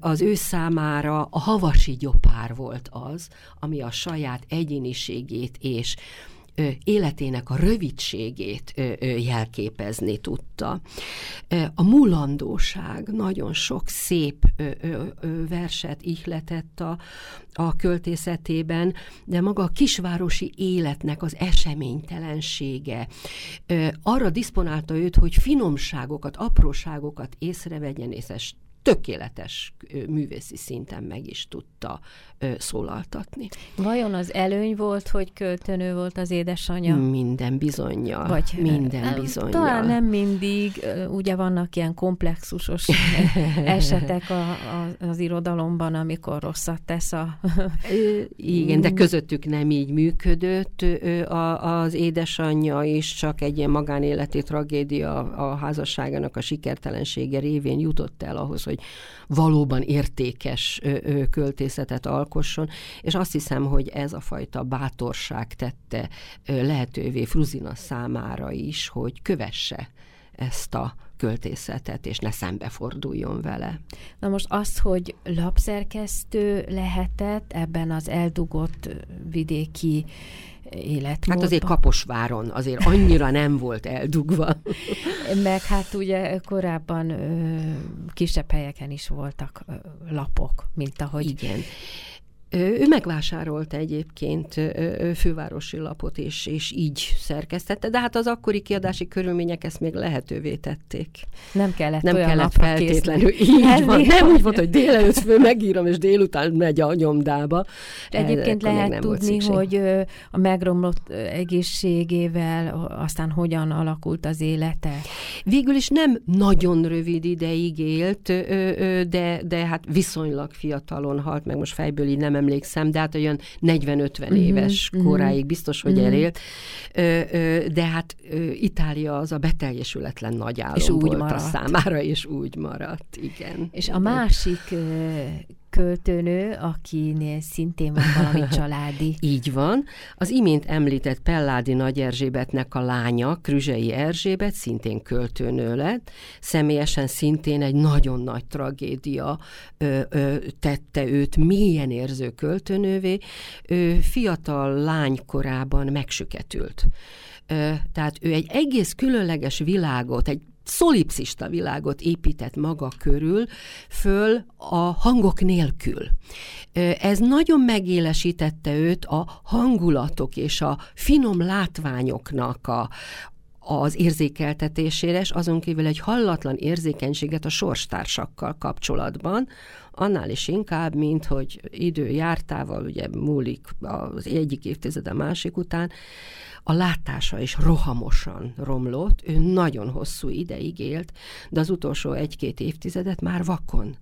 az ő számára a havasi gyopár volt az, ami a saját egyéniségét és életének a rövidségét jelképezni tudta. A mulandóság nagyon sok szép verset ihletett a, a költészetében, de maga a kisvárosi életnek az eseménytelensége arra diszponálta őt, hogy finomságokat, apróságokat észrevegyen, és tökéletes művészi szinten meg is tudta szólaltatni. Vajon az előny volt, hogy költőnő volt az édesanyja? Minden bizonyja. Vagy minden bizonyja. Talán nem mindig, ugye vannak ilyen komplexusos esetek a, a, az irodalomban, amikor rosszat tesz a... Igen, de közöttük nem így működött. A, az édesanyja is csak egy ilyen magánéleti tragédia a házasságának a sikertelensége révén jutott el ahhoz, hogy valóban értékes költészetet alkosson, és azt hiszem, hogy ez a fajta bátorság tette lehetővé Fruzina számára is, hogy kövesse ezt a költészetet, és ne szembeforduljon vele. Na most az, hogy lapszerkesztő lehetett ebben az eldugott vidéki életmódban. Hát azért Kaposváron azért annyira nem volt eldugva. Meg hát ugye korábban ö, kisebb helyeken is voltak ö, lapok, mint ahogy... Igen. Ő megvásárolt egyébként fővárosi lapot, és, és így szerkesztette, de hát az akkori kiadási körülmények ezt még lehetővé tették. Nem kellett Nem olyan kellett feltétlenül. Így van. Nem úgy volt, hogy délelőtt fő megírom, és délután megy a nyomdába. De egyébként lehet tudni, hogy a megromlott egészségével aztán hogyan alakult az élete? Végül is nem nagyon rövid ideig élt, de, de hát viszonylag fiatalon halt, meg most fejből így nem emlékszem, de hát olyan 40-50 uh-huh, mhm, éves uh-huh. koráig biztos, hogy uh-huh. elélt. De hát Itália az a beteljesületlen nagy álom és úgy volt maradt. a számára, és úgy maradt, igen. És a másik költőnő, akinél szintén van valami családi. Így van. Az imént említett Pelládi Nagy Erzsébetnek a lánya, Krüzsei Erzsébet, szintén költőnő lett. Személyesen szintén egy nagyon nagy tragédia ö, ö, tette őt mélyen érző költőnővé. Ő fiatal lánykorában megsüketült. Ö, tehát ő egy egész különleges világot, egy szolipszista világot épített maga körül, föl a hangok nélkül. Ez nagyon megélesítette őt a hangulatok és a finom látványoknak a, az érzékeltetésére, és azon kívül egy hallatlan érzékenységet a sorstársakkal kapcsolatban, annál is inkább, mint hogy idő jártával, ugye múlik az egyik évtized a másik után, a látása is rohamosan romlott, ő nagyon hosszú ideig élt, de az utolsó egy-két évtizedet már vakon,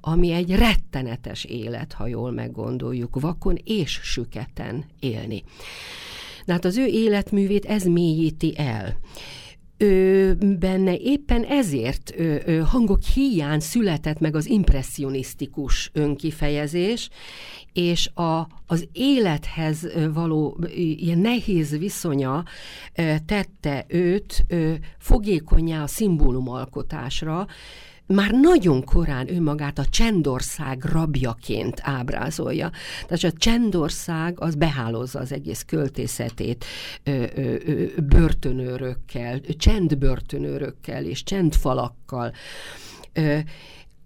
ami egy rettenetes élet, ha jól meggondoljuk, vakon és süketen élni. De hát az ő életművét ez mélyíti el ő, benne éppen ezért ő, ő, hangok hiány született meg az impressionisztikus önkifejezés, és a, az élethez való ilyen nehéz viszonya tette őt fogékonyá a szimbólumalkotásra, már nagyon korán önmagát a Csendország rabjaként ábrázolja. Tehát a Csendország az behálozza az egész költészetét ö, ö, börtönőrökkel, csendbörtönőrökkel és csendfalakkal.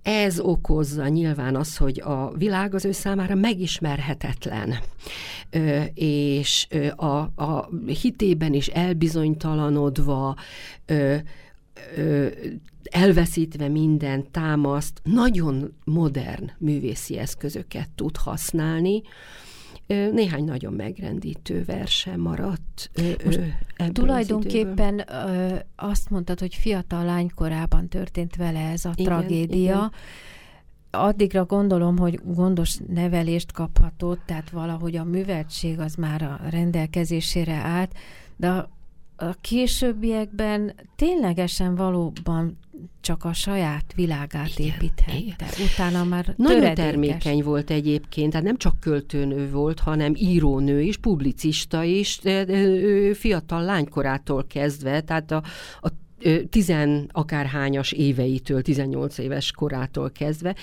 Ez okozza nyilván az, hogy a világ az ő számára megismerhetetlen, és a, a hitében is elbizonytalanodva, elveszítve minden támaszt, nagyon modern művészi eszközöket tud használni, néhány nagyon megrendítő verse maradt. Most tulajdonképpen azt mondtad, hogy fiatal lánykorában történt vele ez a igen, tragédia. Igen. Addigra gondolom, hogy gondos nevelést kaphatott, tehát valahogy a műveltség az már a rendelkezésére állt, de a későbbiekben ténylegesen valóban csak a saját világát igen, építhette. Igen. Utána már Nagyon töredékes. termékeny volt egyébként, tehát nem csak költőnő volt, hanem írónő is, publicista is, fiatal lánykorától kezdve, tehát a, a tizen akárhányas éveitől, 18 éves korától kezdve,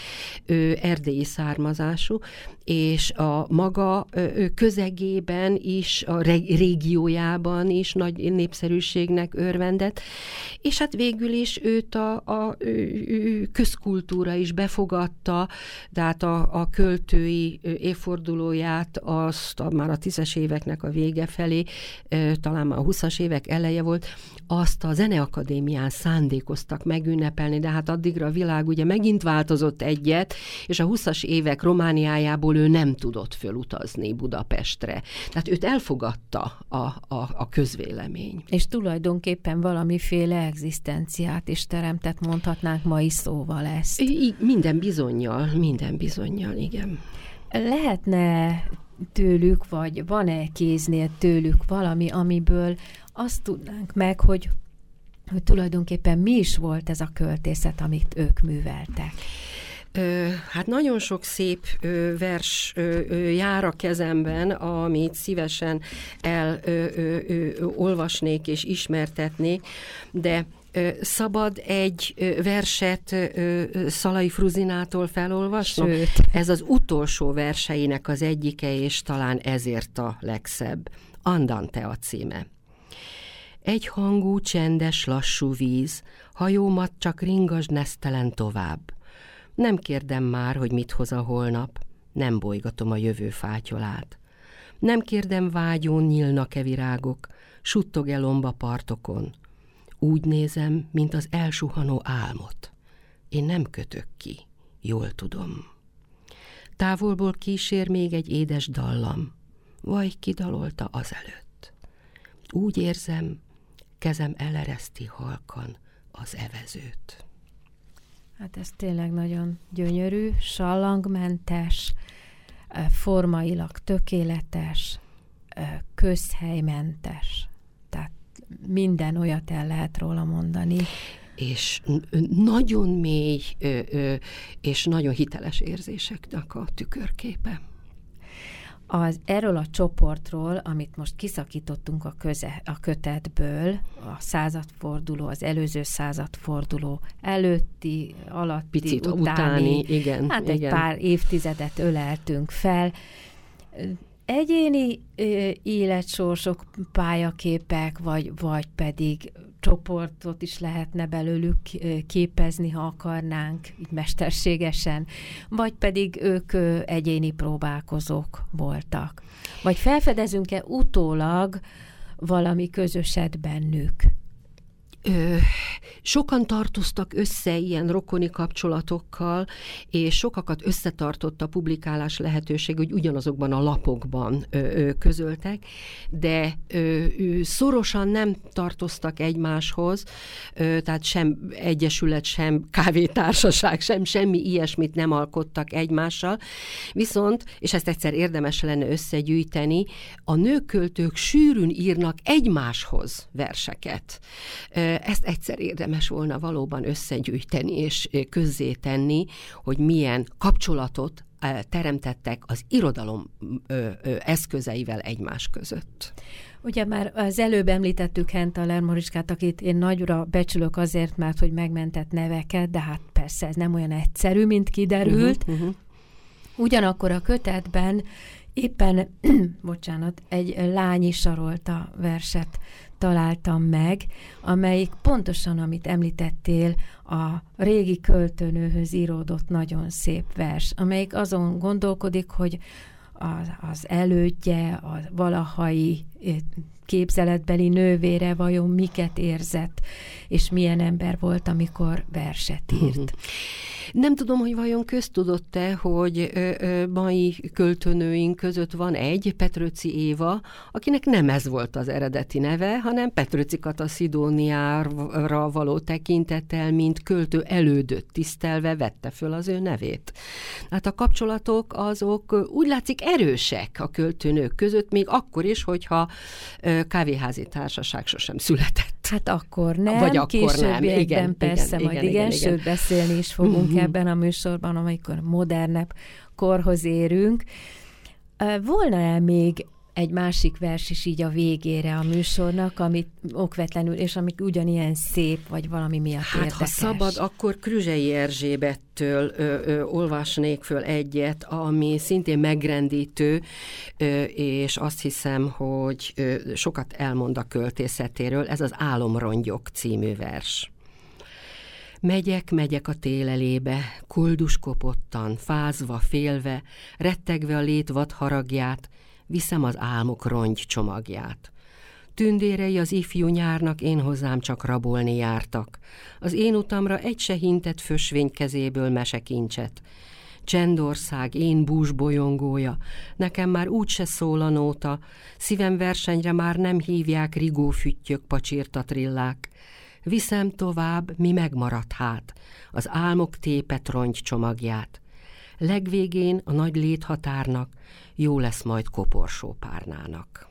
erdélyi származású, és a maga közegében is, a régiójában is nagy népszerűségnek örvendett, és hát végül is őt a, a közkultúra is befogadta, tehát a, a költői évfordulóját azt a, már a tízes éveknek a vége felé, talán már a 20 évek eleje volt, azt a Zeneakadémián szándékoztak megünnepelni, de hát addigra a világ ugye megint változott egyet, és a 20-as évek Romániájából ő nem tudott fölutazni Budapestre. Tehát őt elfogadta a, a, a közvélemény. És tulajdonképpen valamiféle egzisztenciát is teremtett, mondhatnánk mai szóval ezt. I, minden bizonyal, minden bizonyal, igen. Lehetne tőlük, vagy van-e kéznél tőlük valami, amiből azt tudnánk meg, hogy, hogy tulajdonképpen mi is volt ez a költészet, amit ők műveltek. Hát nagyon sok szép vers jár a kezemben, amit szívesen elolvasnék és ismertetnék, de szabad egy verset Szalai Fruzinától felolvasnom? Sőt. Ez az utolsó verseinek az egyike, és talán ezért a legszebb. Andante a címe. Egy hangú, csendes, lassú víz, hajómat csak ringasd nesztelen tovább. Nem kérdem már, hogy mit hoz a holnap, nem bolygatom a jövő fátyolát. Nem kérdem vágyón nyílnak-e virágok, suttog-e lomba partokon. Úgy nézem, mint az elsuhanó álmot. Én nem kötök ki, jól tudom. Távolból kísér még egy édes dallam, vaj kidalolta azelőtt. Úgy érzem, kezem elereszti halkan az evezőt. Hát ez tényleg nagyon gyönyörű, sallangmentes, formailag tökéletes, közhelymentes. Tehát minden olyat el lehet róla mondani. És nagyon mély és nagyon hiteles érzéseknek a tükörképe az, erről a csoportról, amit most kiszakítottunk a, köze, a kötetből, a századforduló, az előző századforduló előtti, alatti, Picit utáni, utáni igen, hát igen. egy pár évtizedet öleltünk fel. Egyéni életsorsok, pályaképek, vagy, vagy pedig csoportot is lehetne belőlük képezni, ha akarnánk, így mesterségesen, vagy pedig ők egyéni próbálkozók voltak. Vagy felfedezünk-e utólag valami közöset bennük? Ö, sokan tartoztak össze ilyen rokoni kapcsolatokkal, és sokakat összetartott a publikálás lehetőség, hogy ugyanazokban a lapokban ö, ö, közöltek, de ö, ö, szorosan nem tartoztak egymáshoz, ö, tehát sem egyesület, sem kávétársaság, sem semmi ilyesmit nem alkottak egymással. Viszont, és ezt egyszer érdemes lenne összegyűjteni, a nőköltők sűrűn írnak egymáshoz verseket. Ö, ezt egyszer érdemes volna valóban összegyűjteni és közzétenni, hogy milyen kapcsolatot teremtettek az irodalom eszközeivel egymás között. Ugye már az előbb említettük Hentaler Moricskát, akit én nagyra becsülök azért, mert hogy megmentett neveket, de hát persze ez nem olyan egyszerű, mint kiderült. Uh-huh, uh-huh. Ugyanakkor a kötetben éppen, bocsánat, egy lány is sarolta verset találtam meg, amelyik pontosan, amit említettél, a régi költőnőhöz íródott nagyon szép vers, amelyik azon gondolkodik, hogy az, az elődje, a valahai képzeletbeli nővére vajon miket érzett, és milyen ember volt, amikor verset írt. Nem tudom, hogy vajon köztudott-e, hogy mai költőnőink között van egy, Petrőci Éva, akinek nem ez volt az eredeti neve, hanem Petrőci Kata Szidóniára való tekintettel, mint költő elődött tisztelve vette föl az ő nevét. Hát a kapcsolatok azok úgy látszik erősek a költőnők között, még akkor is, hogyha kávéházi társaság sosem született. Hát akkor nem, Vagy akkor nem. Igen, persze igen, majd igen, igen, igen, sőt beszélni is fogunk uh-huh. ebben a műsorban, amikor modernebb korhoz érünk. Volna-e még egy másik vers is így a végére a műsornak, amit okvetlenül, és amik ugyanilyen szép, vagy valami miatt hát, érdekes. ha szabad, akkor Krüzsei Erzsébettől ö, ö, olvasnék föl egyet, ami szintén megrendítő, ö, és azt hiszem, hogy ö, sokat elmond a költészetéről. Ez az Álomrongyok című vers. Megyek, megyek a télelébe, koldus kopottan, fázva, félve, rettegve a lét vad haragját, viszem az álmok rongy csomagját. Tündérei az ifjú nyárnak én hozzám csak rabolni jártak. Az én utamra egy se hintett fösvény kezéből mesekincset. Csendország, én bús bolyongója, nekem már úgyse szól a nóta, szívem versenyre már nem hívják rigó füttyök, pacsírta trillák. Viszem tovább, mi megmaradt hát, az álmok tépet rongy csomagját. Legvégén a nagy léthatárnak jó lesz majd koporsó párnának.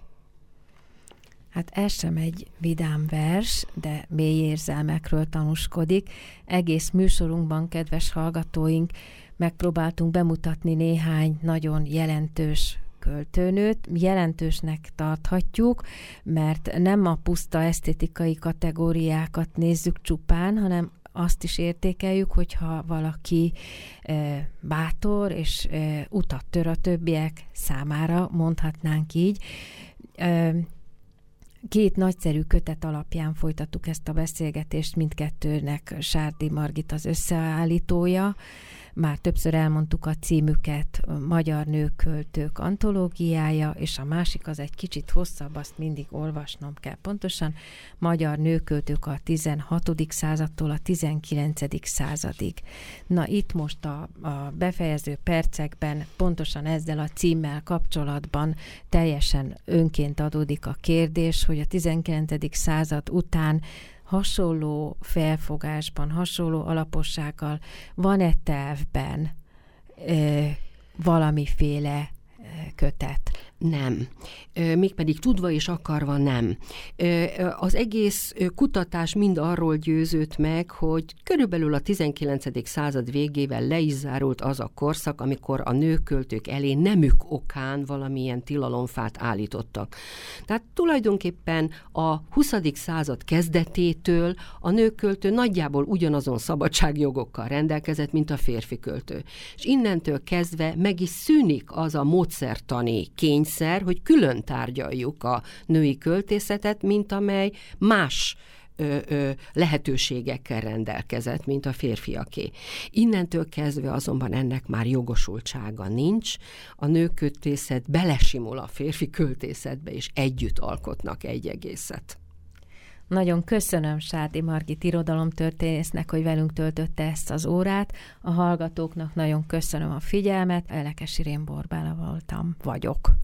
Hát ez sem egy vidám vers, de mély érzelmekről tanúskodik. Egész műsorunkban, kedves hallgatóink, megpróbáltunk bemutatni néhány nagyon jelentős költőnőt. Jelentősnek tarthatjuk, mert nem a puszta esztétikai kategóriákat nézzük csupán, hanem azt is értékeljük, hogyha valaki e, bátor és e, utat tör a többiek számára, mondhatnánk így. E, Két nagyszerű kötet alapján folytattuk ezt a beszélgetést, mindkettőnek Sárdi Margit az összeállítója, már többször elmondtuk a címüket, Magyar Nők Költők antológiája, és a másik az egy kicsit hosszabb, azt mindig olvasnom kell pontosan. Magyar Nőköltők a 16. századtól a 19. századig. Na itt most a, a befejező percekben pontosan ezzel a címmel kapcsolatban teljesen önként adódik a kérdés, hogy a 19. század után hasonló felfogásban, hasonló alapossággal van-e tervben ö, valamiféle kötet? Nem. Mégpedig tudva és akarva nem. Az egész kutatás mind arról győzött meg, hogy körülbelül a 19. század végével le is zárult az a korszak, amikor a nőköltők elé nemük okán valamilyen tilalomfát állítottak. Tehát tulajdonképpen a 20. század kezdetétől a nőköltő nagyjából ugyanazon szabadságjogokkal rendelkezett, mint a férfi költő. És innentől kezdve meg is szűnik az a módszertani kényszer, kényszer, hogy külön tárgyaljuk a női költészetet, mint amely más ö, ö, lehetőségekkel rendelkezett, mint a férfiaké. Innentől kezdve azonban ennek már jogosultsága nincs. A nőköltészet belesimul a férfi költészetbe, és együtt alkotnak egy egészet. Nagyon köszönöm Sádi Margit irodalomtörténésznek, hogy velünk töltötte ezt az órát. A hallgatóknak nagyon köszönöm a figyelmet. Elekes Irén Borbála voltam, vagyok.